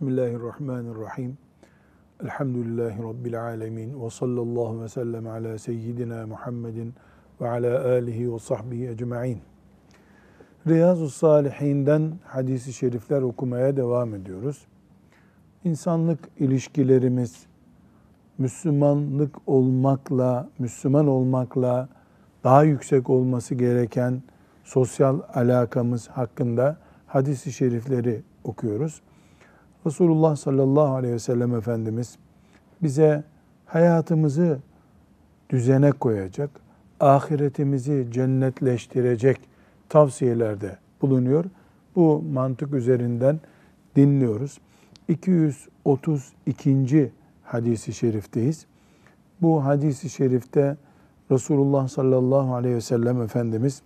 Bismillahirrahmanirrahim. Elhamdülillahi Rabbil alemin. Ve sallallahu ve sellem ala seyyidina Muhammedin ve ala alihi ve sahbihi ecma'in. Riyazu Salihinden hadisi şerifler okumaya devam ediyoruz. İnsanlık ilişkilerimiz, Müslümanlık olmakla, Müslüman olmakla daha yüksek olması gereken sosyal alakamız hakkında hadisi şerifleri okuyoruz. Resulullah sallallahu aleyhi ve sellem Efendimiz bize hayatımızı düzene koyacak, ahiretimizi cennetleştirecek tavsiyelerde bulunuyor. Bu mantık üzerinden dinliyoruz. 232. hadisi şerifteyiz. Bu hadisi şerifte Resulullah sallallahu aleyhi ve sellem Efendimiz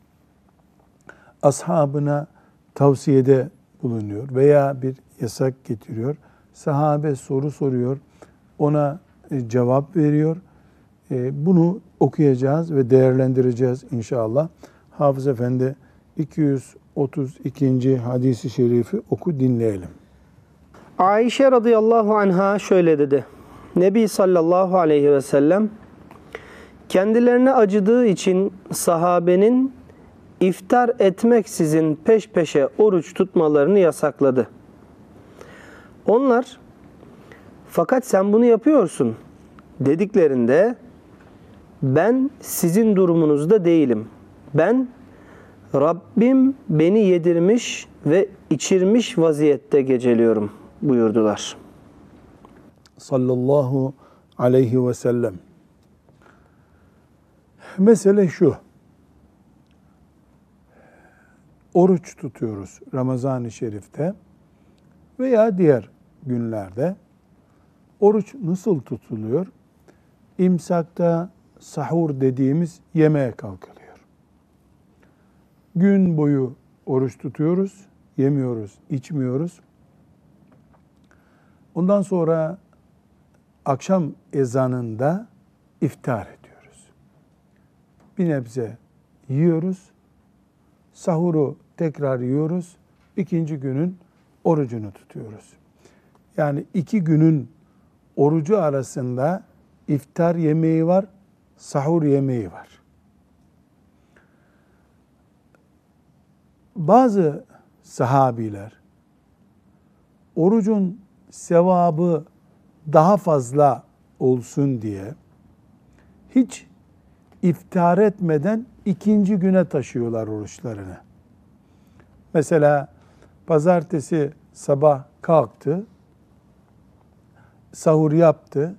ashabına tavsiyede bulunuyor veya bir yasak getiriyor. Sahabe soru soruyor, ona e, cevap veriyor. E, bunu okuyacağız ve değerlendireceğiz inşallah. Hafız Efendi 232. hadisi şerifi oku dinleyelim. Ayşe radıyallahu anha şöyle dedi. Nebi sallallahu aleyhi ve sellem kendilerine acıdığı için sahabenin iftar etmeksizin peş peşe oruç tutmalarını yasakladı. Onlar fakat sen bunu yapıyorsun dediklerinde ben sizin durumunuzda değilim. Ben Rabbim beni yedirmiş ve içirmiş vaziyette geceliyorum buyurdular. Sallallahu aleyhi ve sellem. Mesele şu. Oruç tutuyoruz Ramazan-ı Şerif'te veya diğer günlerde. Oruç nasıl tutuluyor? İmsakta sahur dediğimiz yemeğe kalkılıyor. Gün boyu oruç tutuyoruz, yemiyoruz, içmiyoruz. Ondan sonra akşam ezanında iftar ediyoruz. Bir nebze yiyoruz, sahuru tekrar yiyoruz, ikinci günün orucunu tutuyoruz. Yani iki günün orucu arasında iftar yemeği var, sahur yemeği var. Bazı sahabiler orucun sevabı daha fazla olsun diye hiç iftar etmeden ikinci güne taşıyorlar oruçlarını. Mesela pazartesi sabah kalktı, sahur yaptı,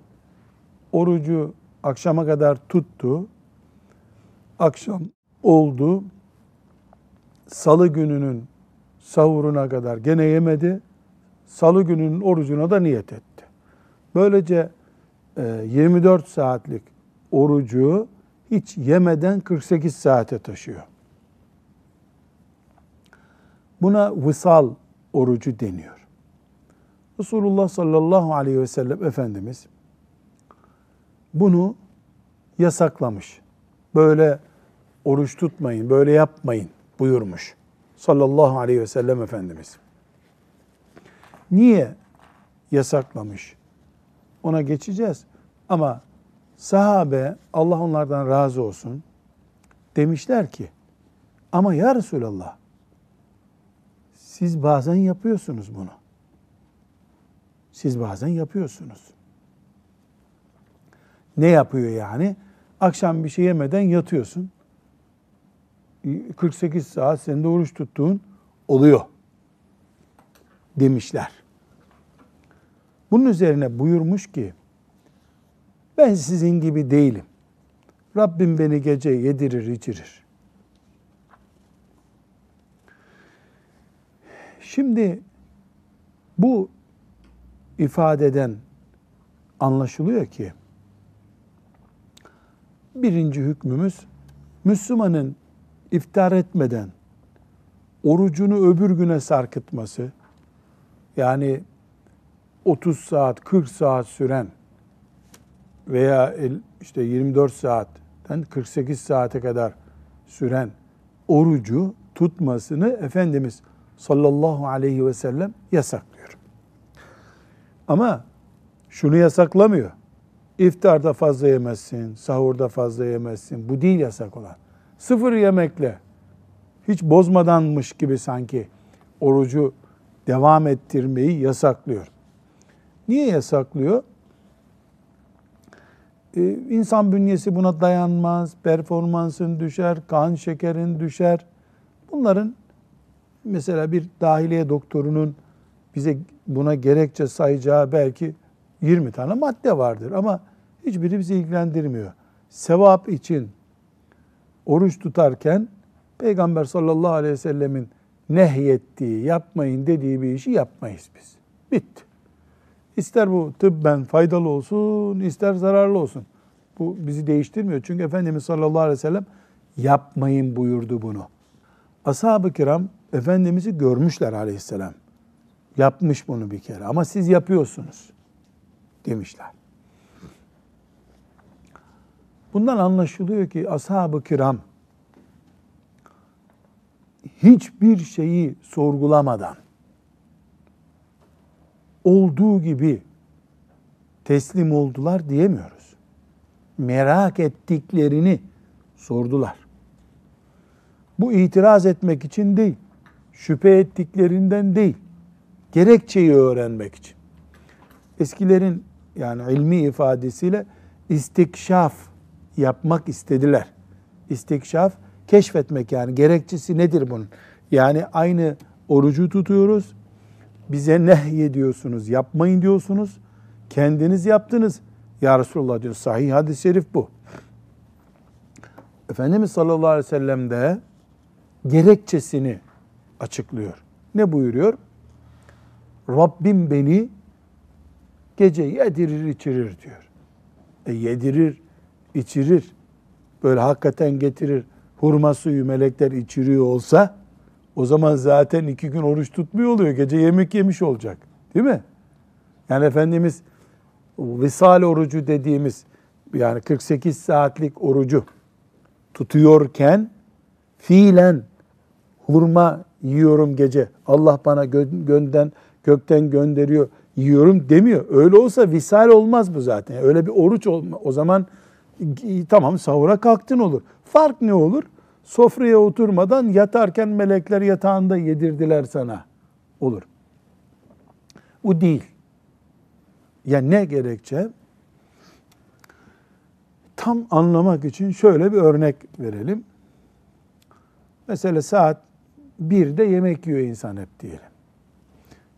orucu akşama kadar tuttu, akşam oldu, salı gününün sahuruna kadar gene yemedi, salı gününün orucuna da niyet etti. Böylece 24 e, saatlik orucu hiç yemeden 48 saate taşıyor. Buna vısal orucu deniyor. Resulullah sallallahu aleyhi ve sellem Efendimiz bunu yasaklamış. Böyle oruç tutmayın, böyle yapmayın buyurmuş. Sallallahu aleyhi ve sellem Efendimiz. Niye yasaklamış? Ona geçeceğiz. Ama sahabe Allah onlardan razı olsun demişler ki ama ya Resulallah siz bazen yapıyorsunuz bunu. Siz bazen yapıyorsunuz. Ne yapıyor yani? Akşam bir şey yemeden yatıyorsun. 48 saat sen de oruç tuttuğun oluyor demişler. Bunun üzerine buyurmuş ki ben sizin gibi değilim. Rabbim beni gece yedirir içirir. Şimdi bu ifadeden anlaşılıyor ki birinci hükmümüz Müslümanın iftar etmeden orucunu öbür güne sarkıtması yani 30 saat 40 saat süren veya işte 24 saatten 48 saate kadar süren orucu tutmasını Efendimiz sallallahu aleyhi ve sellem yasaklıyor. Ama şunu yasaklamıyor. İftarda fazla yemezsin, sahurda fazla yemezsin. Bu değil yasak olan. Sıfır yemekle hiç bozmadanmış gibi sanki orucu devam ettirmeyi yasaklıyor. Niye yasaklıyor? Ee, insan bünyesi buna dayanmaz, performansın düşer, kan şekerin düşer. Bunların mesela bir dahiliye doktorunun bize buna gerekçe sayacağı belki 20 tane madde vardır ama hiçbiri bizi ilgilendirmiyor. Sevap için oruç tutarken Peygamber sallallahu aleyhi ve sellemin nehyettiği, yapmayın dediği bir işi yapmayız biz. Bitti. İster bu tıbben faydalı olsun, ister zararlı olsun. Bu bizi değiştirmiyor. Çünkü Efendimiz sallallahu aleyhi ve sellem yapmayın buyurdu bunu. Ashab-ı kiram Efendimiz'i görmüşler aleyhisselam. Yapmış bunu bir kere ama siz yapıyorsunuz demişler. Bundan anlaşılıyor ki ashab-ı kiram hiçbir şeyi sorgulamadan olduğu gibi teslim oldular diyemiyoruz. Merak ettiklerini sordular. Bu itiraz etmek için değil, şüphe ettiklerinden değil, gerekçeyi öğrenmek için. Eskilerin yani ilmi ifadesiyle istikşaf yapmak istediler. İstikşaf keşfetmek yani gerekçesi nedir bunun? Yani aynı orucu tutuyoruz. Bize nehyediyorsunuz, yapmayın diyorsunuz. Kendiniz yaptınız. Ya Resulullah diyor. Sahih hadis-i şerif bu. Efendimiz sallallahu aleyhi ve sellem de gerekçesini açıklıyor. Ne buyuruyor? Rabbim beni gece yedirir içirir diyor. E yedirir, içirir. Böyle hakikaten getirir. Hurma suyu melekler içiriyor olsa o zaman zaten iki gün oruç tutmuyor oluyor. Gece yemek yemiş olacak. Değil mi? Yani Efendimiz visal orucu dediğimiz yani 48 saatlik orucu tutuyorken fiilen hurma yiyorum gece. Allah bana gönden gökten gönderiyor yiyorum demiyor. Öyle olsa visal olmaz bu zaten. Öyle bir oruç olma. O zaman tamam sahura kalktın olur. Fark ne olur? Sofraya oturmadan yatarken melekler yatağında yedirdiler sana. Olur. O değil. Ya ne gerekçe? Tam anlamak için şöyle bir örnek verelim. Mesela saat 1'de yemek yiyor insan hep diyelim.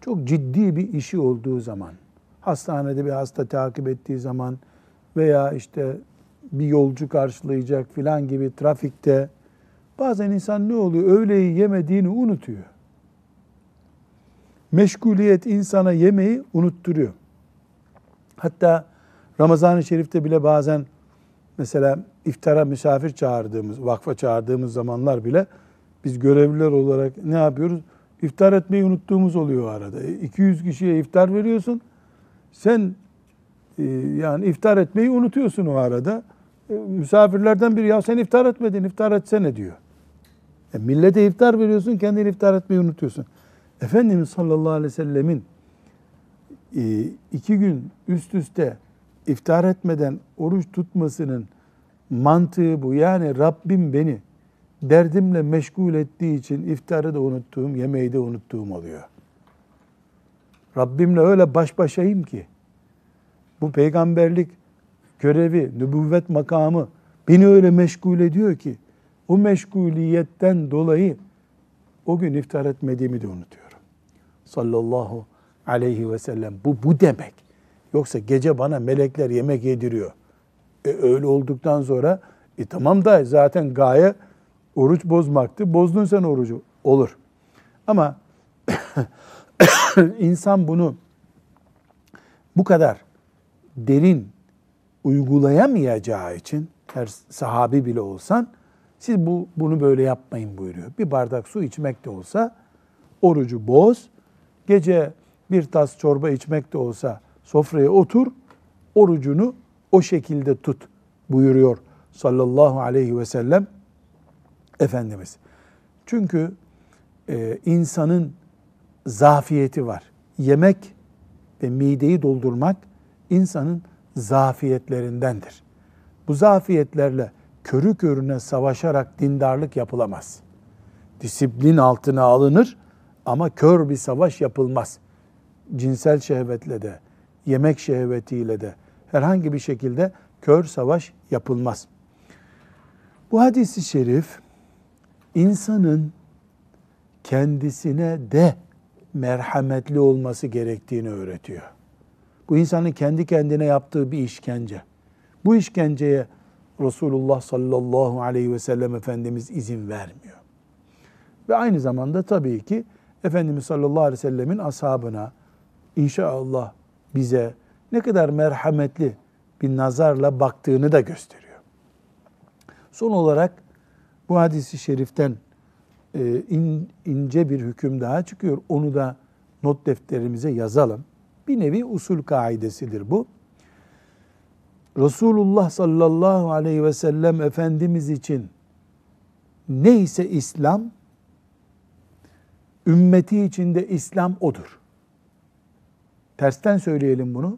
Çok ciddi bir işi olduğu zaman, hastanede bir hasta takip ettiği zaman veya işte bir yolcu karşılayacak filan gibi trafikte bazen insan ne oluyor? Öğleyi yemediğini unutuyor. Meşguliyet insana yemeği unutturuyor. Hatta Ramazan-ı Şerif'te bile bazen mesela iftara misafir çağırdığımız, vakfa çağırdığımız zamanlar bile biz görevliler olarak ne yapıyoruz? İftar etmeyi unuttuğumuz oluyor arada. 200 e, kişiye iftar veriyorsun. Sen e, yani iftar etmeyi unutuyorsun o arada. E, misafirlerden biri ya sen iftar etmedin, iftar etsene diyor. E, millete iftar veriyorsun, kendini iftar etmeyi unutuyorsun. Efendimiz sallallahu aleyhi ve sellemin iki gün üst üste iftar etmeden oruç tutmasının mantığı bu. Yani Rabbim beni derdimle meşgul ettiği için iftarı da unuttuğum, yemeği de unuttuğum oluyor. Rabbimle öyle baş başayım ki bu peygamberlik görevi, nübüvvet makamı beni öyle meşgul ediyor ki o meşguliyetten dolayı o gün iftar etmediğimi de unutuyorum. Sallallahu aleyhi ve sellem. Bu bu demek. Yoksa gece bana melekler yemek yediriyor. E, öyle olduktan sonra e tamam da zaten gaye oruç bozmaktı. Bozdun sen orucu. Olur. Ama insan bunu bu kadar derin uygulayamayacağı için her sahabi bile olsan siz bu bunu böyle yapmayın buyuruyor. Bir bardak su içmek de olsa orucu boz. Gece bir tas çorba içmek de olsa sofraya otur. Orucunu o şekilde tut buyuruyor sallallahu aleyhi ve sellem. Efendimiz. Çünkü e, insanın zafiyeti var. Yemek ve mideyi doldurmak insanın zafiyetlerindendir. Bu zafiyetlerle körü körüne savaşarak dindarlık yapılamaz. Disiplin altına alınır ama kör bir savaş yapılmaz. Cinsel şehvetle de, yemek şehvetiyle de herhangi bir şekilde kör savaş yapılmaz. Bu hadisi şerif insanın kendisine de merhametli olması gerektiğini öğretiyor. Bu insanın kendi kendine yaptığı bir işkence. Bu işkenceye Resulullah sallallahu aleyhi ve sellem Efendimiz izin vermiyor. Ve aynı zamanda tabii ki Efendimiz sallallahu aleyhi ve sellemin ashabına inşallah bize ne kadar merhametli bir nazarla baktığını da gösteriyor. Son olarak bu hadisi şeriften e, in, ince bir hüküm daha çıkıyor. Onu da not defterimize yazalım. Bir nevi usul kaidesidir bu. Resulullah sallallahu aleyhi ve sellem Efendimiz için neyse İslam, ümmeti içinde İslam odur. Tersten söyleyelim bunu.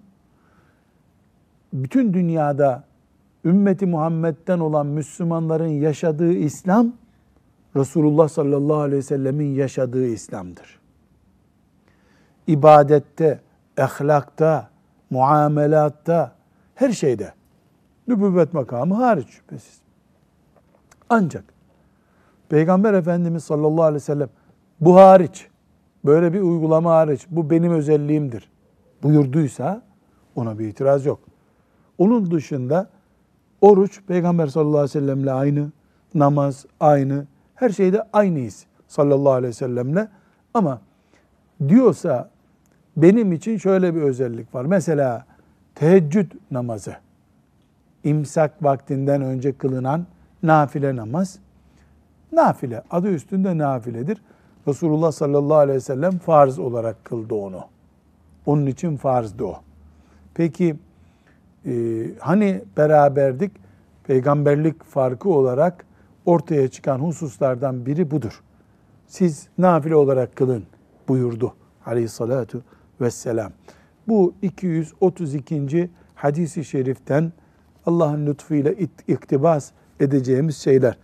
Bütün dünyada ümmeti Muhammed'den olan Müslümanların yaşadığı İslam, Resulullah sallallahu aleyhi ve sellemin yaşadığı İslam'dır. İbadette, ahlakta, muamelatta, her şeyde. Nübüvvet makamı hariç şüphesiz. Ancak Peygamber Efendimiz sallallahu aleyhi ve sellem bu hariç, böyle bir uygulama hariç, bu benim özelliğimdir buyurduysa ona bir itiraz yok. Onun dışında oruç Peygamber sallallahu aleyhi ve sellemle aynı, namaz aynı, her şeyde aynıyız sallallahu aleyhi ve sellemle. Ama diyorsa benim için şöyle bir özellik var. Mesela teheccüd namazı, imsak vaktinden önce kılınan nafile namaz, nafile, adı üstünde nafiledir. Resulullah sallallahu aleyhi ve sellem farz olarak kıldı onu. Onun için farzdı o. Peki e, hani beraberdik? Peygamberlik farkı olarak ortaya çıkan hususlardan biri budur. Siz nafile olarak kılın buyurdu aleyhissalatu vesselam. Bu 232. hadisi şeriften Allah'ın lütfuyla iktibas edeceğimiz şeyler.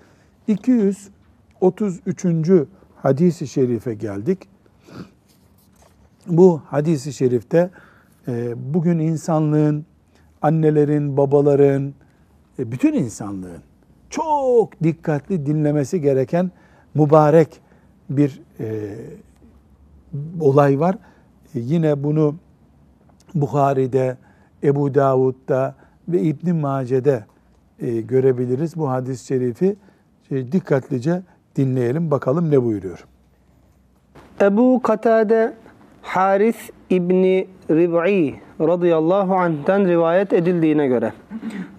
233. hadisi şerife geldik. Bu hadisi şerifte e, bugün insanlığın, annelerin, babaların, e, bütün insanlığın çok dikkatli dinlemesi gereken mübarek bir e, olay var. E, yine bunu Bukhari'de, Ebu Davud'da ve İbn Mace'de e, görebiliriz. Bu hadis-i şerifi şey, dikkatlice dinleyelim bakalım ne buyuruyor. Ebu Katade Haris İbni Rib'i radıyallahu anh'ten rivayet edildiğine göre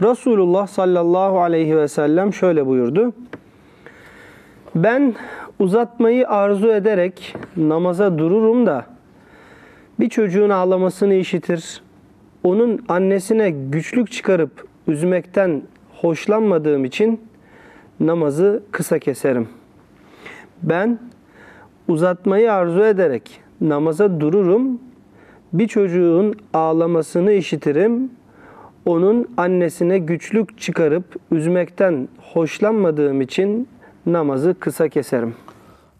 Resulullah sallallahu aleyhi ve sellem şöyle buyurdu. Ben uzatmayı arzu ederek namaza dururum da bir çocuğun ağlamasını işitir. Onun annesine güçlük çıkarıp üzmekten hoşlanmadığım için namazı kısa keserim. Ben uzatmayı arzu ederek namaza dururum. Bir çocuğun ağlamasını işitirim. Onun annesine güçlük çıkarıp üzmekten hoşlanmadığım için namazı kısa keserim.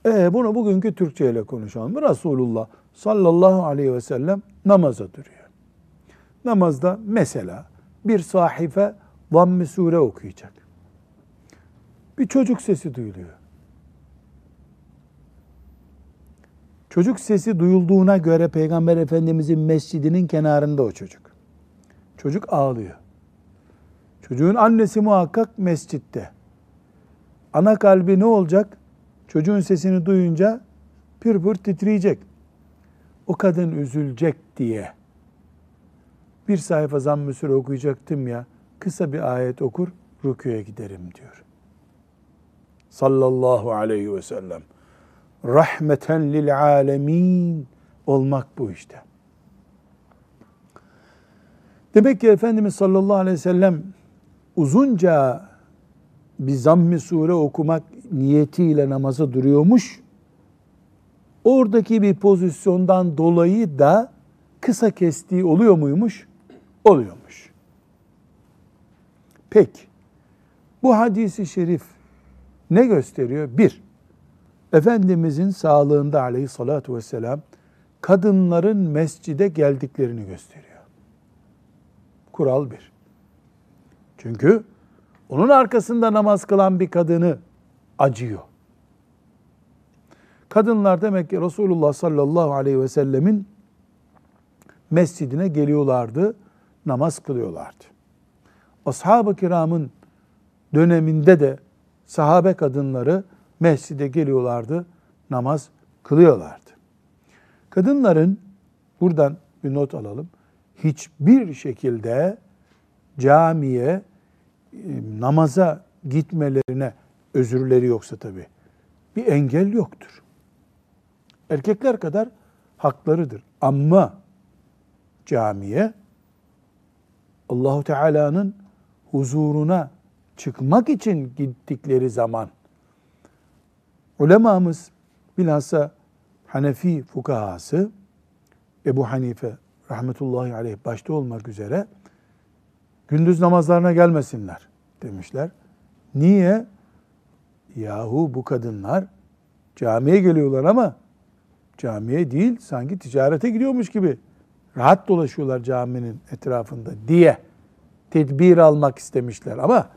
Ee, bunu bugünkü Türkçe ile konuşalım. Resulullah sallallahu aleyhi ve sellem namaza duruyor. Namazda mesela bir sahife zamm sure okuyacak. Bir çocuk sesi duyuluyor. Çocuk sesi duyulduğuna göre Peygamber Efendimizin mescidinin kenarında o çocuk. Çocuk ağlıyor. Çocuğun annesi muhakkak mescitte. Ana kalbi ne olacak? Çocuğun sesini duyunca pür pür titreyecek. O kadın üzülecek diye. Bir sayfa zamm-ı okuyacaktım ya, kısa bir ayet okur, rüküye giderim diyor. Sallallahu aleyhi ve sellem rahmeten lil alemin olmak bu işte. Demek ki Efendimiz sallallahu aleyhi ve sellem uzunca bir zamm-ı sure okumak niyetiyle namazı duruyormuş. Oradaki bir pozisyondan dolayı da kısa kestiği oluyor muymuş? Oluyormuş. Peki, bu hadisi şerif ne gösteriyor? Bir, Efendimizin sağlığında aleyhissalatu vesselam kadınların mescide geldiklerini gösteriyor. Kural bir. Çünkü onun arkasında namaz kılan bir kadını acıyor. Kadınlar demek ki Resulullah sallallahu aleyhi ve sellemin mescidine geliyorlardı, namaz kılıyorlardı. Ashab-ı kiramın döneminde de sahabe kadınları mescide geliyorlardı, namaz kılıyorlardı. Kadınların buradan bir not alalım. Hiçbir şekilde camiye e, namaza gitmelerine özürleri yoksa tabi bir engel yoktur. Erkekler kadar haklarıdır. Ama camiye Allahu Teala'nın huzuruna çıkmak için gittikleri zaman ulemamız bilhassa Hanefi fukahası Ebu Hanife rahmetullahi aleyh başta olmak üzere gündüz namazlarına gelmesinler demişler. Niye? Yahu bu kadınlar camiye geliyorlar ama camiye değil sanki ticarete gidiyormuş gibi rahat dolaşıyorlar caminin etrafında diye tedbir almak istemişler. Ama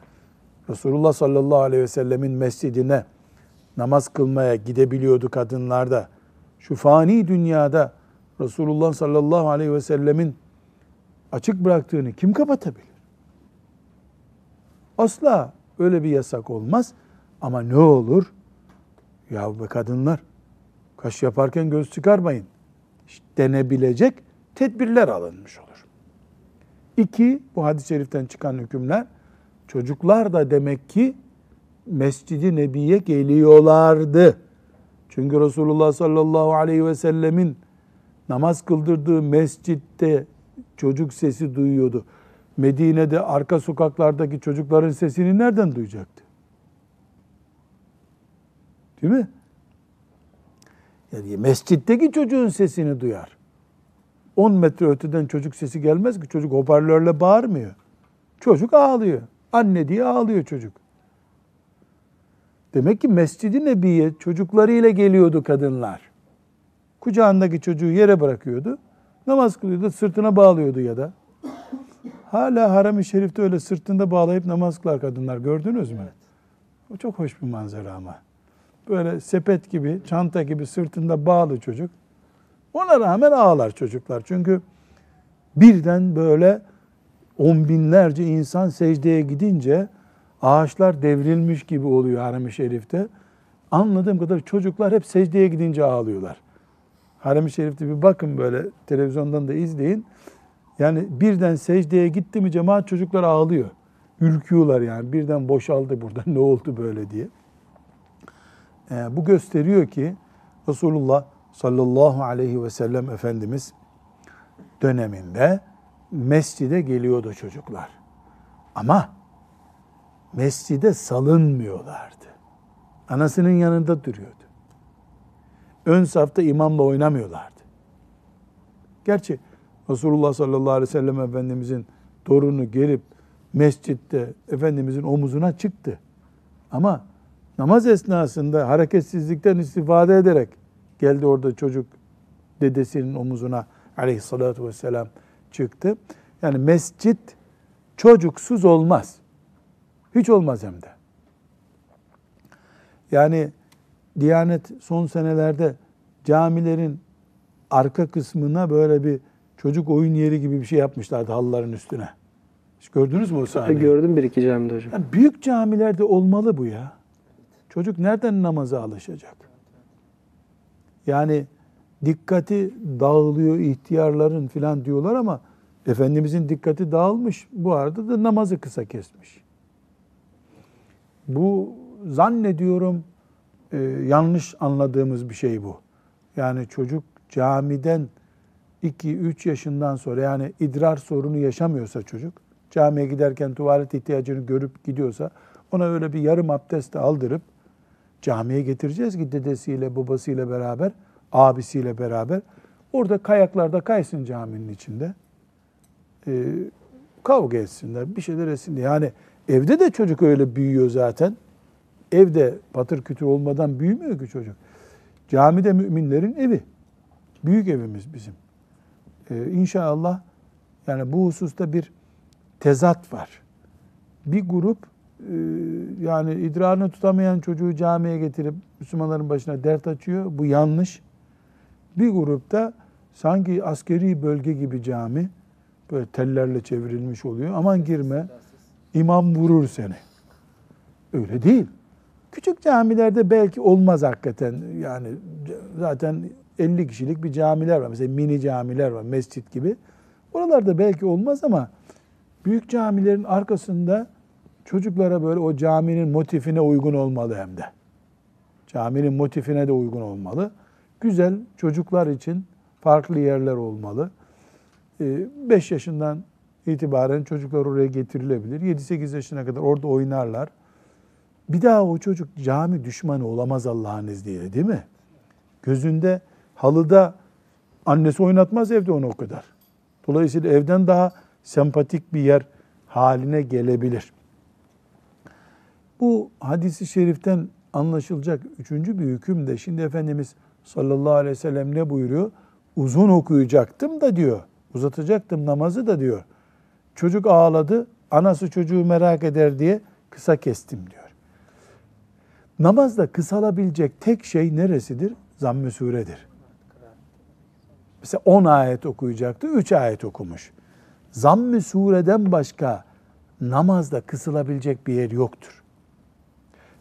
Resulullah sallallahu aleyhi ve sellemin mescidine namaz kılmaya gidebiliyordu kadınlar da. Şu fani dünyada Resulullah sallallahu aleyhi ve sellemin açık bıraktığını kim kapatabilir? Asla öyle bir yasak olmaz. Ama ne olur? Ya be kadınlar kaş yaparken göz çıkarmayın. Denebilecek tedbirler alınmış olur. İki, bu hadis-i şeriften çıkan hükümler, çocuklar da demek ki Mescid-i Nebi'ye geliyorlardı. Çünkü Resulullah sallallahu aleyhi ve sellemin namaz kıldırdığı mescitte çocuk sesi duyuyordu. Medine'de arka sokaklardaki çocukların sesini nereden duyacaktı? Değil mi? Yani mescitteki çocuğun sesini duyar. 10 metre öteden çocuk sesi gelmez ki. Çocuk hoparlörle bağırmıyor. Çocuk ağlıyor. Anne diye ağlıyor çocuk. Demek ki Mescid-i Nebi'ye çocuklarıyla geliyordu kadınlar. Kucağındaki çocuğu yere bırakıyordu. Namaz kılıyordu, sırtına bağlıyordu ya da. Hala harem-i şerifte öyle sırtında bağlayıp namaz kılar kadınlar. Gördünüz mü? O çok hoş bir manzara ama. Böyle sepet gibi, çanta gibi sırtında bağlı çocuk. Ona rağmen ağlar çocuklar. Çünkü birden böyle on binlerce insan secdeye gidince ağaçlar devrilmiş gibi oluyor harem-i şerifte. Anladığım kadar çocuklar hep secdeye gidince ağlıyorlar. Harem-i şerifte bir bakın böyle televizyondan da izleyin. Yani birden secdeye gitti mi cemaat çocuklar ağlıyor. Ürküyorlar yani birden boşaldı burada ne oldu böyle diye. Ee, bu gösteriyor ki Resulullah sallallahu aleyhi ve sellem Efendimiz döneminde mescide geliyordu çocuklar. Ama mescide salınmıyorlardı. Anasının yanında duruyordu. Ön safta imamla oynamıyorlardı. Gerçi Resulullah sallallahu aleyhi ve sellem Efendimizin torunu gelip mescitte Efendimizin omuzuna çıktı. Ama namaz esnasında hareketsizlikten istifade ederek geldi orada çocuk dedesinin omuzuna aleyhissalatü vesselam çıktı. Yani mescit çocuksuz olmaz. Hiç olmaz hem de. Yani Diyanet son senelerde camilerin arka kısmına böyle bir çocuk oyun yeri gibi bir şey yapmışlardı halıların üstüne. Hiç gördünüz mü o sahneyi? Gördüm bir iki camide hocam. Yani büyük camilerde olmalı bu ya. Çocuk nereden namaza alışacak? Yani dikkati dağılıyor ihtiyarların filan diyorlar ama Efendimizin dikkati dağılmış. Bu arada da namazı kısa kesmiş. Bu zannediyorum e, yanlış anladığımız bir şey bu. Yani çocuk camiden 2-3 yaşından sonra yani idrar sorunu yaşamıyorsa çocuk, camiye giderken tuvalet ihtiyacını görüp gidiyorsa ona öyle bir yarım abdest aldırıp camiye getireceğiz ki dedesiyle babasıyla beraber, abisiyle beraber Orada kayaklarda kaysın caminin içinde. Ee, kavga etsinler, bir şeyler etsinler. Yani evde de çocuk öyle büyüyor zaten. Evde patır kütür olmadan büyümüyor ki çocuk. Camide müminlerin evi. Büyük evimiz bizim. Ee, inşallah yani bu hususta bir tezat var. Bir grup e, yani idrarını tutamayan çocuğu camiye getirip Müslümanların başına dert açıyor. Bu yanlış. Bir grupta sanki askeri bölge gibi cami böyle tellerle çevrilmiş oluyor. Aman girme imam vurur seni. Öyle değil. Küçük camilerde belki olmaz hakikaten. Yani zaten 50 kişilik bir camiler var. Mesela mini camiler var, mescit gibi. Oralarda belki olmaz ama büyük camilerin arkasında çocuklara böyle o caminin motifine uygun olmalı hem de. Caminin motifine de uygun olmalı. Güzel çocuklar için farklı yerler olmalı. 5 yaşından itibaren çocuklar oraya getirilebilir. 7-8 yaşına kadar orada oynarlar. Bir daha o çocuk cami düşmanı olamaz Allah'ın izniyle değil mi? Gözünde halıda annesi oynatmaz evde onu o kadar. Dolayısıyla evden daha sempatik bir yer haline gelebilir. Bu hadisi şeriften anlaşılacak üçüncü bir hüküm de şimdi Efendimiz sallallahu aleyhi ve sellem ne buyuruyor? Uzun okuyacaktım da diyor. Uzatacaktım namazı da diyor. Çocuk ağladı, anası çocuğu merak eder diye kısa kestim diyor. Namazda kısalabilecek tek şey neresidir? Zamm-ı suredir. Mesela 10 ayet okuyacaktı, 3 ayet okumuş. Zamm-ı sureden başka namazda kısılabilecek bir yer yoktur.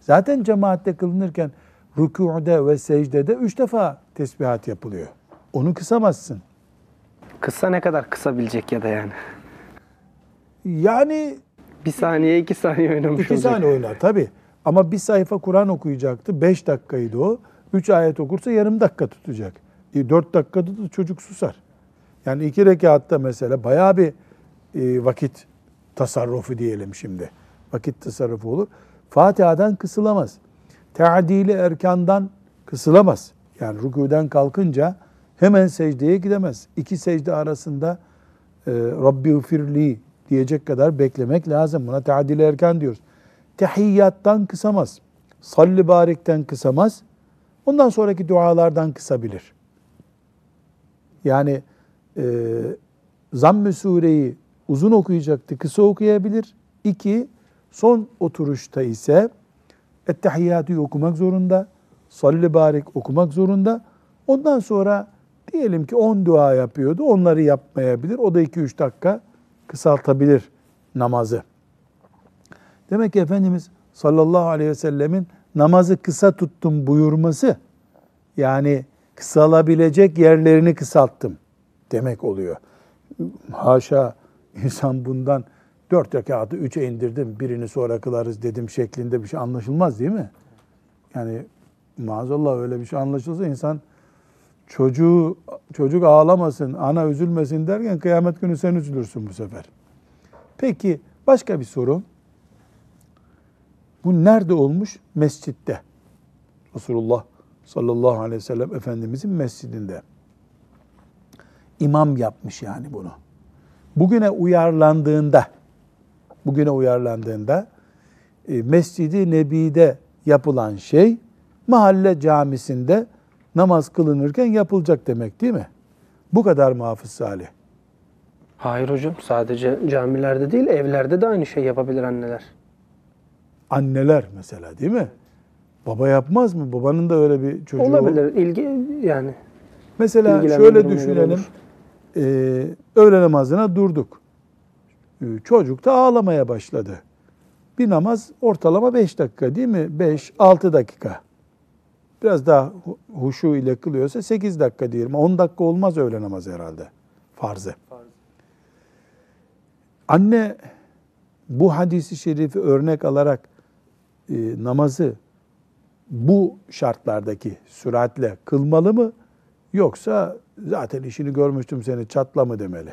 Zaten cemaatte kılınırken rükûde ve secdede üç defa tesbihat yapılıyor. Onu kısamazsın. Kısa ne kadar kısabilecek ya da yani. Yani Bir saniye, iki saniye oynamış iki olacak. saniye oynar tabii. Ama bir sayfa Kur'an okuyacaktı. Beş dakikaydı o. Üç ayet okursa yarım dakika tutacak. E, dört dakikada da çocuk susar. Yani iki rekatta mesela bayağı bir e, vakit tasarrufu diyelim şimdi. Vakit tasarrufu olur. Fatiha'dan kısılamaz. Teadili erkandan kısılamaz. Yani rükûden kalkınca hemen secdeye gidemez. İki secde arasında e, Rabbi ufirli diyecek kadar beklemek lazım. Buna teadili erkan diyoruz. Tehiyyattan kısamaz. Salli barikten kısamaz. Ondan sonraki dualardan kısabilir. Yani e, Zamm-ı Sure'yi uzun okuyacaktı, kısa okuyabilir. İki, son oturuşta ise Ettehiyyatı okumak zorunda, Salli Barik okumak zorunda. Ondan sonra diyelim ki 10 dua yapıyordu, onları yapmayabilir. O da 2-3 dakika kısaltabilir namazı. Demek ki Efendimiz sallallahu aleyhi ve sellemin namazı kısa tuttum buyurması, yani kısalabilecek yerlerini kısalttım demek oluyor. Haşa insan bundan dört rekatı üçe indirdim, birini sonra kılarız dedim şeklinde bir şey anlaşılmaz değil mi? Yani maazallah öyle bir şey anlaşılsa insan çocuğu çocuk ağlamasın, ana üzülmesin derken kıyamet günü sen üzülürsün bu sefer. Peki başka bir soru. Bu nerede olmuş? Mescitte. Resulullah sallallahu aleyhi ve sellem Efendimizin mescidinde. İmam yapmış yani bunu. Bugüne uyarlandığında, bugüne uyarlandığında e, Mescidi Nebi'de yapılan şey mahalle camisinde namaz kılınırken yapılacak demek değil mi? Bu kadar mı Hafız Salih? Hayır hocam sadece camilerde değil evlerde de aynı şey yapabilir anneler. Anneler mesela değil mi? Baba yapmaz mı? Babanın da öyle bir çocuğu Olabilir ilgi yani. Mesela şöyle düşünelim. Ee, öğle namazına durduk. Ee, çocuk da ağlamaya başladı. Bir namaz ortalama 5 dakika değil mi? 5-6 dakika. Biraz daha hu- huşu ile kılıyorsa 8 dakika diyelim. 10 dakika olmaz öğle namazı herhalde. Farzı. Anne bu hadisi şerifi örnek alarak e, namazı bu şartlardaki süratle kılmalı mı? Yoksa zaten işini görmüştüm seni çatla mı demeli?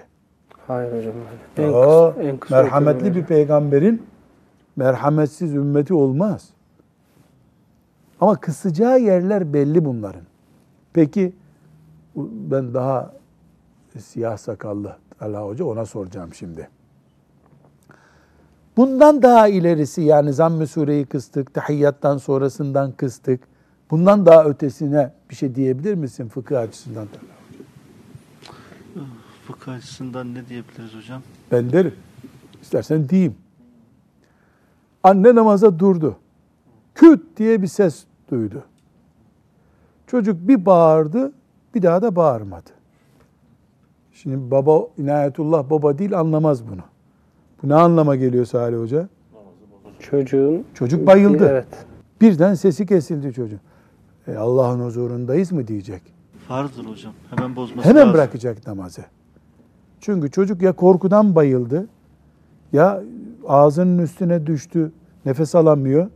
Hayır hocam. En kısa, en kısa merhametli bir peygamberin merhametsiz ümmeti olmaz. Ama kısacağı yerler belli bunların. Peki Ben daha siyah sakallı Talha Hoca ona soracağım şimdi. Bundan daha ilerisi yani Zamm-ı Sure'yi kıstık, tahiyyattan sonrasından kıstık. Bundan daha ötesine bir şey diyebilir misin fıkıh açısından? Fıkıh açısından ne diyebiliriz hocam? Ben derim. İstersen diyeyim. Anne namaza durdu. Küt diye bir ses duydu. Çocuk bir bağırdı, bir daha da bağırmadı. Şimdi baba, inayetullah baba değil anlamaz bunu. Bu ne anlama geliyor Salih Hoca? Çocuğun Çocuk bayıldı. Evet. Birden sesi kesildi çocuğun. E Allah'ın huzurundayız mı diyecek. Farzdır hocam. Hemen bozması Hemen lazım. bırakacak namazı. Çünkü çocuk ya korkudan bayıldı, ya ağzının üstüne düştü, nefes alamıyor.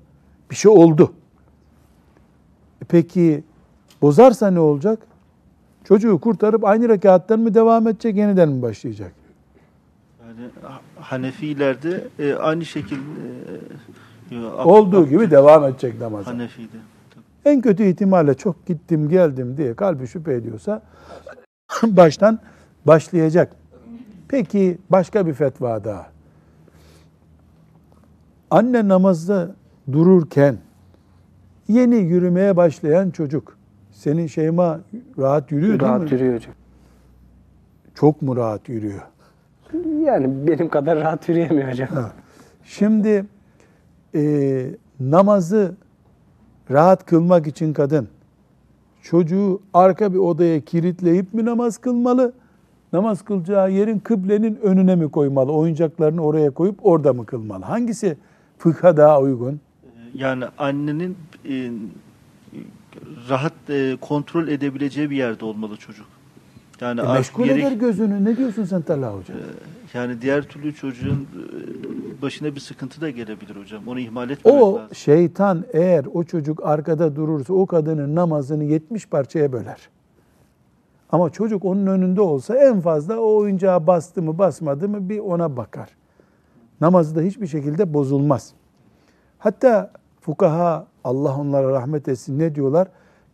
Bir şey oldu. E Peki bozarsa ne olacak? Çocuğu kurtarıp aynı rekattan mı devam edecek, yeniden mi başlayacak? Yani Ha- Hanefilerde e, aynı şekilde e, Ab- Olduğu Ab- gibi devam edecek namaza. Hanefi'de. En kötü ihtimalle çok gittim geldim diye kalbi şüphe ediyorsa baştan başlayacak. Peki başka bir fetva daha. Anne namazda dururken yeni yürümeye başlayan çocuk. Senin Şeyma rahat yürüyor değil Rahat mi? yürüyor hocam. Çok mu rahat yürüyor? Yani benim kadar rahat yürüyemiyor hocam. Ha. Şimdi e, namazı rahat kılmak için kadın çocuğu arka bir odaya kilitleyip mi namaz kılmalı? Namaz kılacağı yerin kıblenin önüne mi koymalı? Oyuncaklarını oraya koyup orada mı kılmalı? Hangisi fıkha daha uygun? E, Yani annenin e, rahat e, kontrol edebileceği bir yerde olmalı çocuk. Yani E, meşgul gerek- eder gözünü. Ne diyorsun sen Talha Hoca? yani diğer türlü çocuğun e, başına bir sıkıntı da gelebilir hocam. Onu ihmal etmemek O lazım. şeytan eğer o çocuk arkada durursa o kadının namazını 70 parçaya böler. Ama çocuk onun önünde olsa en fazla o oyuncağa bastı mı basmadı mı bir ona bakar. Namazı da hiçbir şekilde bozulmaz. Hatta fukaha Allah onlara rahmet etsin ne diyorlar?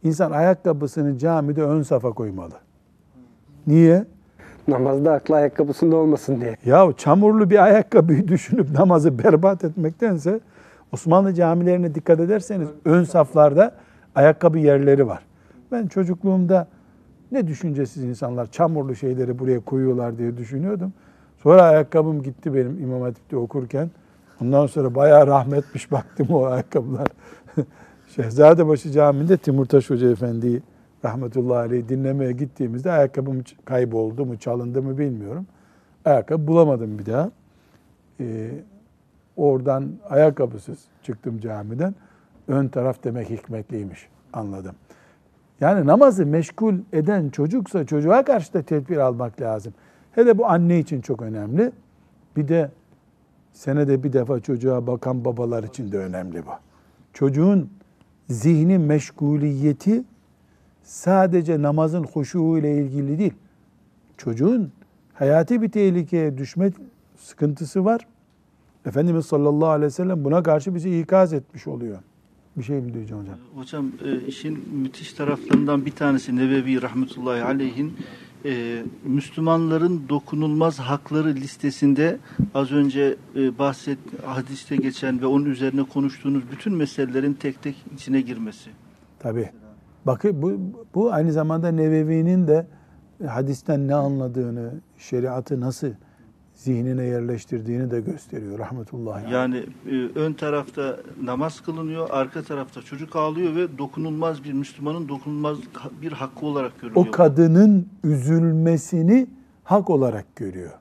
İnsan ayakkabısını camide ön safa koymalı. Niye? Namazda aklı ayakkabısında olmasın diye. Ya çamurlu bir ayakkabıyı düşünüp namazı berbat etmektense Osmanlı camilerine dikkat ederseniz ön saflarda ayakkabı yerleri var. Ben çocukluğumda ne düşüncesiz insanlar çamurlu şeyleri buraya koyuyorlar diye düşünüyordum. Sonra ayakkabım gitti benim İmam Hatip'te okurken. Ondan sonra bayağı rahmetmiş baktım o ayakkabılar. Şehzadebaşı Camii'nde Timurtaş Hoca Efendi'yi rahmetullahi aleyh dinlemeye gittiğimizde ayakkabım kayboldu mu çalındı mı bilmiyorum. Ayakkabı bulamadım bir daha. Ee, oradan ayakkabısız çıktım camiden. Ön taraf demek hikmetliymiş anladım. Yani namazı meşgul eden çocuksa çocuğa karşı da tedbir almak lazım. Hele bu anne için çok önemli. Bir de senede bir defa çocuğa bakan babalar için de önemli bu. Çocuğun zihni meşguliyeti sadece namazın huşuğu ile ilgili değil. Çocuğun hayati bir tehlikeye düşme sıkıntısı var. Efendimiz sallallahu aleyhi ve sellem buna karşı bizi ikaz etmiş oluyor. Bir şey mi diyeceğim hocam? Hocam e, işin müthiş taraflarından bir tanesi Nebevi rahmetullahi aleyhin e, Müslümanların dokunulmaz hakları listesinde az önce e, bahset hadiste geçen ve onun üzerine konuştuğunuz bütün meselelerin tek tek içine girmesi. Tabii. Bakın bu, bu aynı zamanda Nevevi'nin de hadisten ne anladığını, şeriatı nasıl zihnine yerleştirdiğini de gösteriyor rahmetullahi. Yani e, ön tarafta namaz kılınıyor, arka tarafta çocuk ağlıyor ve dokunulmaz bir Müslümanın dokunulmaz bir hakkı olarak görülüyor. o kadının üzülmesini hak olarak görüyor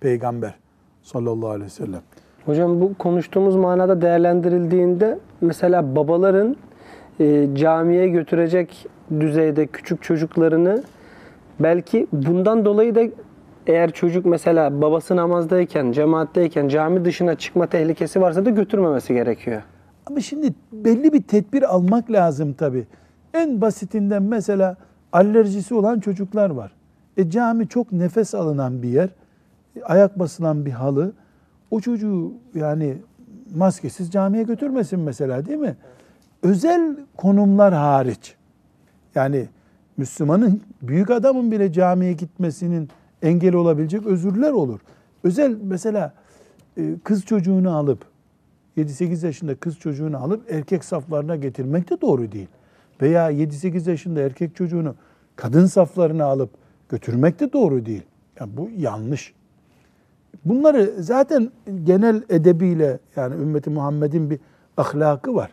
Peygamber sallallahu aleyhi ve sellem. Hocam bu konuştuğumuz manada değerlendirildiğinde mesela babaların e, camiye götürecek düzeyde küçük çocuklarını belki bundan dolayı da eğer çocuk mesela babası namazdayken, cemaatteyken cami dışına çıkma tehlikesi varsa da götürmemesi gerekiyor. Ama şimdi belli bir tedbir almak lazım tabii. En basitinden mesela alerjisi olan çocuklar var. E cami çok nefes alınan bir yer. Ayak basılan bir halı. O çocuğu yani maskesiz camiye götürmesin mesela değil mi? Özel konumlar hariç. Yani Müslümanın, büyük adamın bile camiye gitmesinin engeli olabilecek özürler olur. Özel mesela e, kız çocuğunu alıp 7-8 yaşında kız çocuğunu alıp erkek saflarına getirmek de doğru değil. Veya 7-8 yaşında erkek çocuğunu kadın saflarına alıp götürmek de doğru değil. Yani bu yanlış. Bunları zaten genel edebiyle yani ümmeti Muhammed'in bir ahlakı var.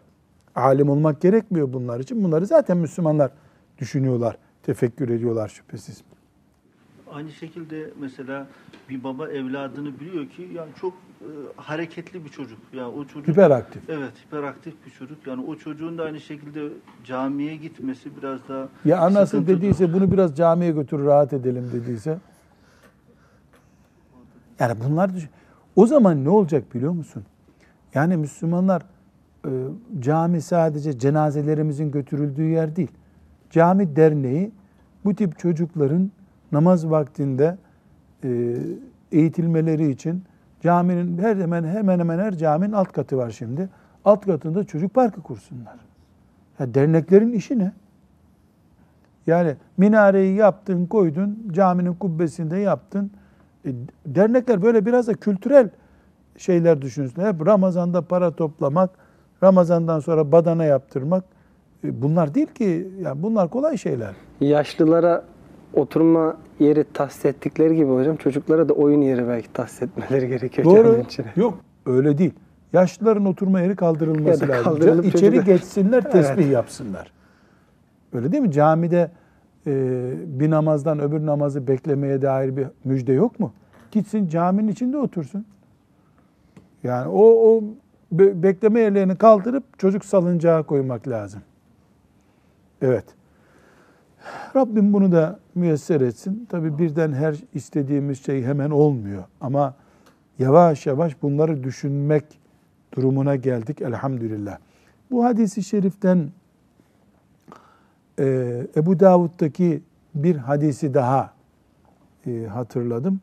Alim olmak gerekmiyor bunlar için. Bunları zaten Müslümanlar düşünüyorlar, tefekkür ediyorlar şüphesiz. Aynı şekilde mesela bir baba evladını biliyor ki yani çok e, hareketli bir çocuk. Yani o çocuk Hiperaktif. Evet, hiperaktif bir çocuk. Yani o çocuğun da aynı şekilde camiye gitmesi biraz daha Ya anası sıkıntılı. dediyse bunu biraz camiye götür rahat edelim dediyse. Yani bunlar o zaman ne olacak biliyor musun? Yani Müslümanlar e, cami sadece cenazelerimizin götürüldüğü yer değil. Cami derneği bu tip çocukların namaz vaktinde e, eğitilmeleri için caminin her hemen hemen hemen her caminin alt katı var şimdi. Alt katında çocuk parkı kursunlar. Ya derneklerin işi ne? Yani minareyi yaptın, koydun, caminin kubbesinde yaptın. E, dernekler böyle biraz da kültürel şeyler düşünsün. Hep Ramazan'da para toplamak, Ramazan'dan sonra badana yaptırmak. E, bunlar değil ki, yani bunlar kolay şeyler. Yaşlılara oturma yeri tahsis ettikleri gibi hocam çocuklara da oyun yeri belki tahsis etmeleri gerekiyor Doğru. Yok öyle değil. Yaşlıların oturma yeri kaldırılması Ya lazım. İçeri çocuklar- geçsinler, tesbih Evet. yapsınlar. Öyle değil mi? Camide e, bir namazdan öbür namazı beklemeye dair bir müjde yok mu? Gitsin caminin içinde otursun. Yani o, o be- bekleme yerlerini kaldırıp çocuk salıncağa koymak lazım. Evet. Rabbim bunu da müyesser etsin. Tabi birden her istediğimiz şey hemen olmuyor. Ama yavaş yavaş bunları düşünmek durumuna geldik elhamdülillah. Bu hadisi şeriften e, Ebu Davud'daki bir hadisi daha e, hatırladım.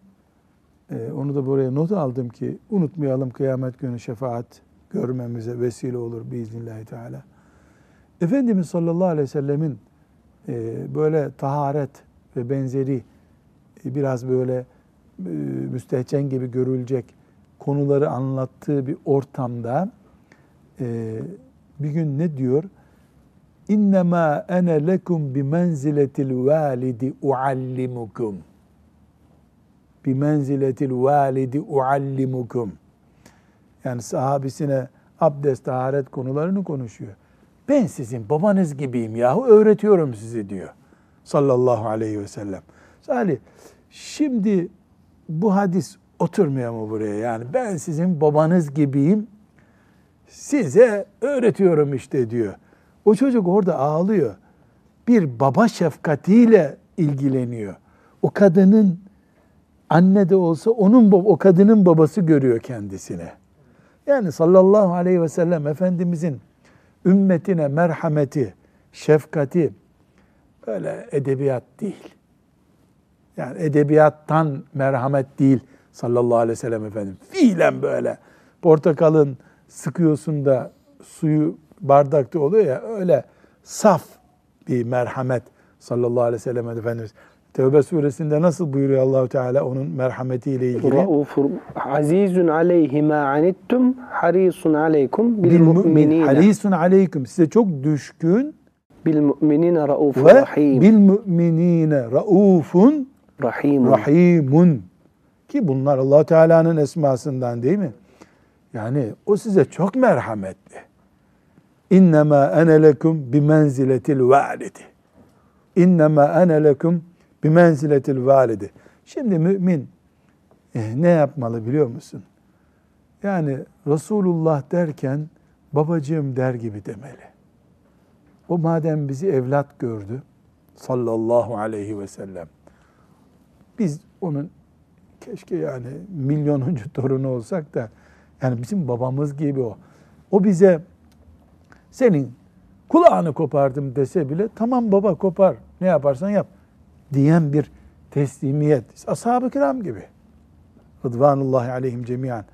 E, onu da buraya not aldım ki unutmayalım kıyamet günü şefaat görmemize vesile olur biiznillahü teala. Efendimiz sallallahu aleyhi ve sellemin böyle taharet ve benzeri e, biraz böyle e, müstehcen gibi görülecek konuları anlattığı bir ortamda e, bir gün ne diyor? İnnemâ ene lekum bi menziletil validi uallimukum. Bi menziletil validi uallimukum. Yani sahabisine abdest, taharet konularını konuşuyor. Ben sizin babanız gibiyim yahu öğretiyorum sizi diyor. Sallallahu aleyhi ve sellem. Salih şimdi bu hadis oturmuyor mu buraya? Yani ben sizin babanız gibiyim. Size öğretiyorum işte diyor. O çocuk orada ağlıyor. Bir baba şefkatiyle ilgileniyor. O kadının anne de olsa onun o kadının babası görüyor kendisine. Yani sallallahu aleyhi ve sellem Efendimizin ümmetine merhameti, şefkati böyle edebiyat değil. Yani edebiyattan merhamet değil sallallahu aleyhi ve sellem Efendimiz. Fiilen böyle portakalın sıkıyorsun da suyu bardakta oluyor ya öyle saf bir merhamet sallallahu aleyhi ve sellem Efendimiz. Tevbe suresinde nasıl buyuruyor Allahu Teala onun merhametiyle ilgili? Raufur azizun aleyhi ma anittum harisun aleykum bil mu'minine harisun aleyküm. Size çok düşkün bil mu'minine raufur rahim. bil müminine raufun Rahimun. rahimun. Ki bunlar allah Teala'nın esmasından değil mi? Yani o size çok merhametli. İnnemâ ene lekum bi menziletil validi. İnnemâ ene lekum bi menziletil validi. Şimdi mümin eh, ne yapmalı biliyor musun? Yani Resulullah derken babacığım der gibi demeli. O madem bizi evlat gördü sallallahu aleyhi ve sellem. Biz onun keşke yani milyonuncu torunu olsak da yani bizim babamız gibi o. O bize senin kulağını kopardım dese bile tamam baba kopar ne yaparsan yap diyen bir teslimiyet. Ashab-ı kiram gibi. Rıdvanullahi aleyhim cemiyan.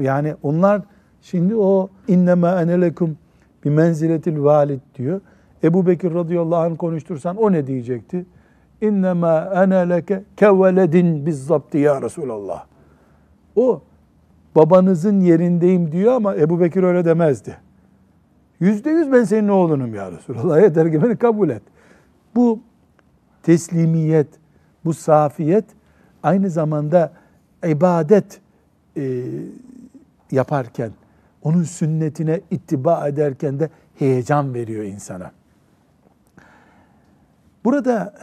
Yani onlar şimdi o innema ene lekum bi menziletil valid diyor. Ebu Bekir radıyallahu anh konuştursan o ne diyecekti? İnnemâ ene leke keveledin bizzabti ya Resulallah. O babanızın yerindeyim diyor ama Ebu Bekir öyle demezdi. Yüzde yüz ben senin oğlunum ya Resulallah. Yeter ki beni kabul et. Bu teslimiyet, bu safiyet aynı zamanda ibadet e, yaparken, onun sünnetine ittiba ederken de heyecan veriyor insana. Burada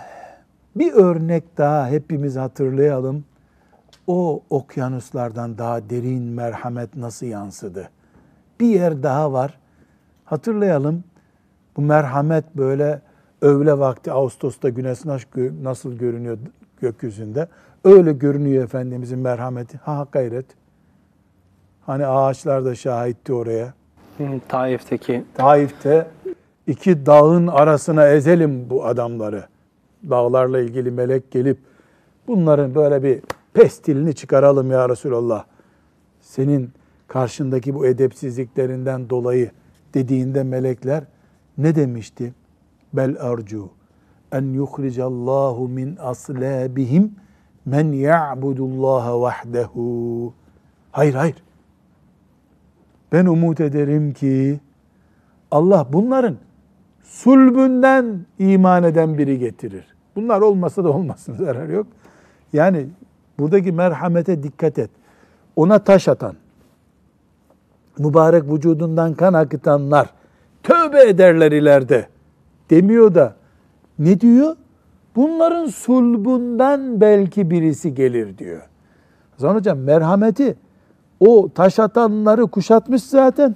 bir örnek daha hepimiz hatırlayalım. O okyanuslardan daha derin merhamet nasıl yansıdı? Bir yer daha var. Hatırlayalım. Bu merhamet böyle öğle vakti Ağustos'ta güneş nasıl görünüyor gökyüzünde? Öyle görünüyor Efendimizin merhameti. Ha gayret. Hani ağaçlar da şahitti oraya. Taif'teki. Taif'te iki dağın arasına ezelim bu adamları. Dağlarla ilgili melek gelip bunların böyle bir pestilini çıkaralım ya Resulallah. Senin karşındaki bu edepsizliklerinden dolayı dediğinde melekler ne demişti? Bel arcu en yuhricallahu min aslabihim men ya'budullaha vahdehu. Hayır hayır. Ben umut ederim ki Allah bunların sulbünden iman eden biri getirir. Bunlar olmasa da olmasın zarar yok. Yani buradaki merhamete dikkat et. Ona taş atan, mübarek vücudundan kan akıtanlar tövbe ederler ileride demiyor da ne diyor? Bunların sulbundan belki birisi gelir diyor. Hasan hocam merhameti o taş atanları kuşatmış zaten.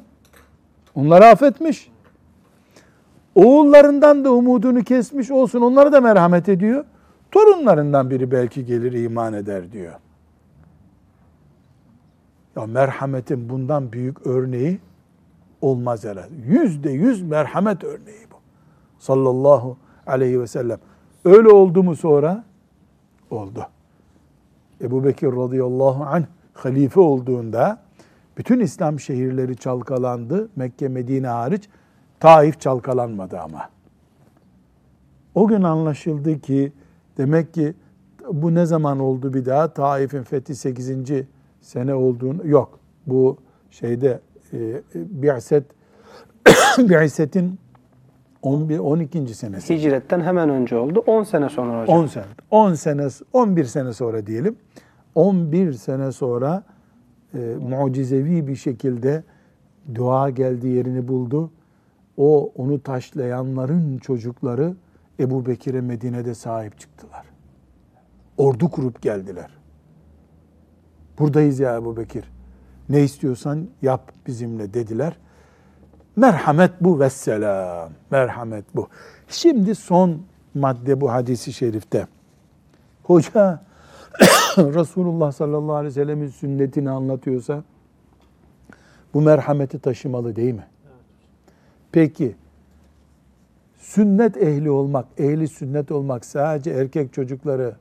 Onları affetmiş. Oğullarından da umudunu kesmiş olsun. Onlara da merhamet ediyor. Torunlarından biri belki gelir iman eder diyor. Ya merhametin bundan büyük örneği olmaz herhalde. Yüzde yüz merhamet örneği. Sallallahu aleyhi ve sellem. Öyle oldu mu sonra? Oldu. Ebu Bekir radıyallahu anh halife olduğunda bütün İslam şehirleri çalkalandı. Mekke, Medine hariç. Taif çalkalanmadı ama. O gün anlaşıldı ki demek ki bu ne zaman oldu bir daha? Taif'in fethi 8. sene olduğunu yok. Bu şeyde e, Bi'set Bi'set'in 11 12. senesi. Hicretten hemen önce oldu. 10 sene sonra hocam. 10 sene. 10 sene 11 sene sonra diyelim. 11 sene sonra e, mucizevi bir şekilde dua geldi yerini buldu. O onu taşlayanların çocukları Ebu Bekir'e Medine'de sahip çıktılar. Ordu kurup geldiler. Buradayız ya Ebu Bekir. Ne istiyorsan yap bizimle dediler. Merhamet bu vesselam. Merhamet bu. Şimdi son madde bu hadisi şerifte. Hoca Resulullah sallallahu aleyhi ve sellemin sünnetini anlatıyorsa bu merhameti taşımalı değil mi? Peki sünnet ehli olmak, ehli sünnet olmak sadece erkek çocukları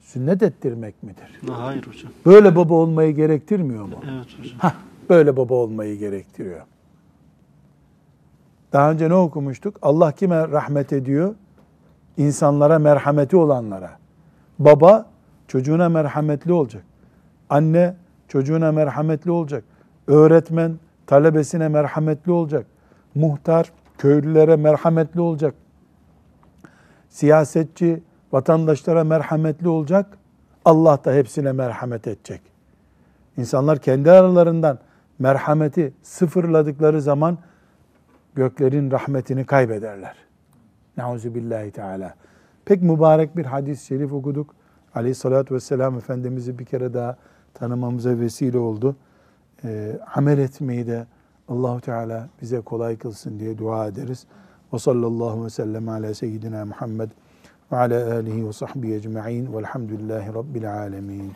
sünnet ettirmek midir? Hayır hocam. Böyle baba olmayı gerektirmiyor mu? Evet hocam. Hah, böyle baba olmayı gerektiriyor. Daha önce ne okumuştuk? Allah kime rahmet ediyor? İnsanlara merhameti olanlara. Baba çocuğuna merhametli olacak. Anne çocuğuna merhametli olacak. Öğretmen talebesine merhametli olacak. Muhtar köylülere merhametli olacak. Siyasetçi vatandaşlara merhametli olacak. Allah da hepsine merhamet edecek. İnsanlar kendi aralarından merhameti sıfırladıkları zaman göklerin rahmetini kaybederler. Nauzu billahi teala. Pek mübarek bir hadis-i şerif okuduk. Aleyhissalatü vesselam Efendimiz'i bir kere daha tanımamıza vesile oldu. E, amel etmeyi de Allahu Teala bize kolay kılsın diye dua ederiz. Ve sallallahu ve sellem ala seyyidina Muhammed ve ala alihi ve sahbihi ecma'in velhamdülillahi rabbil alemin.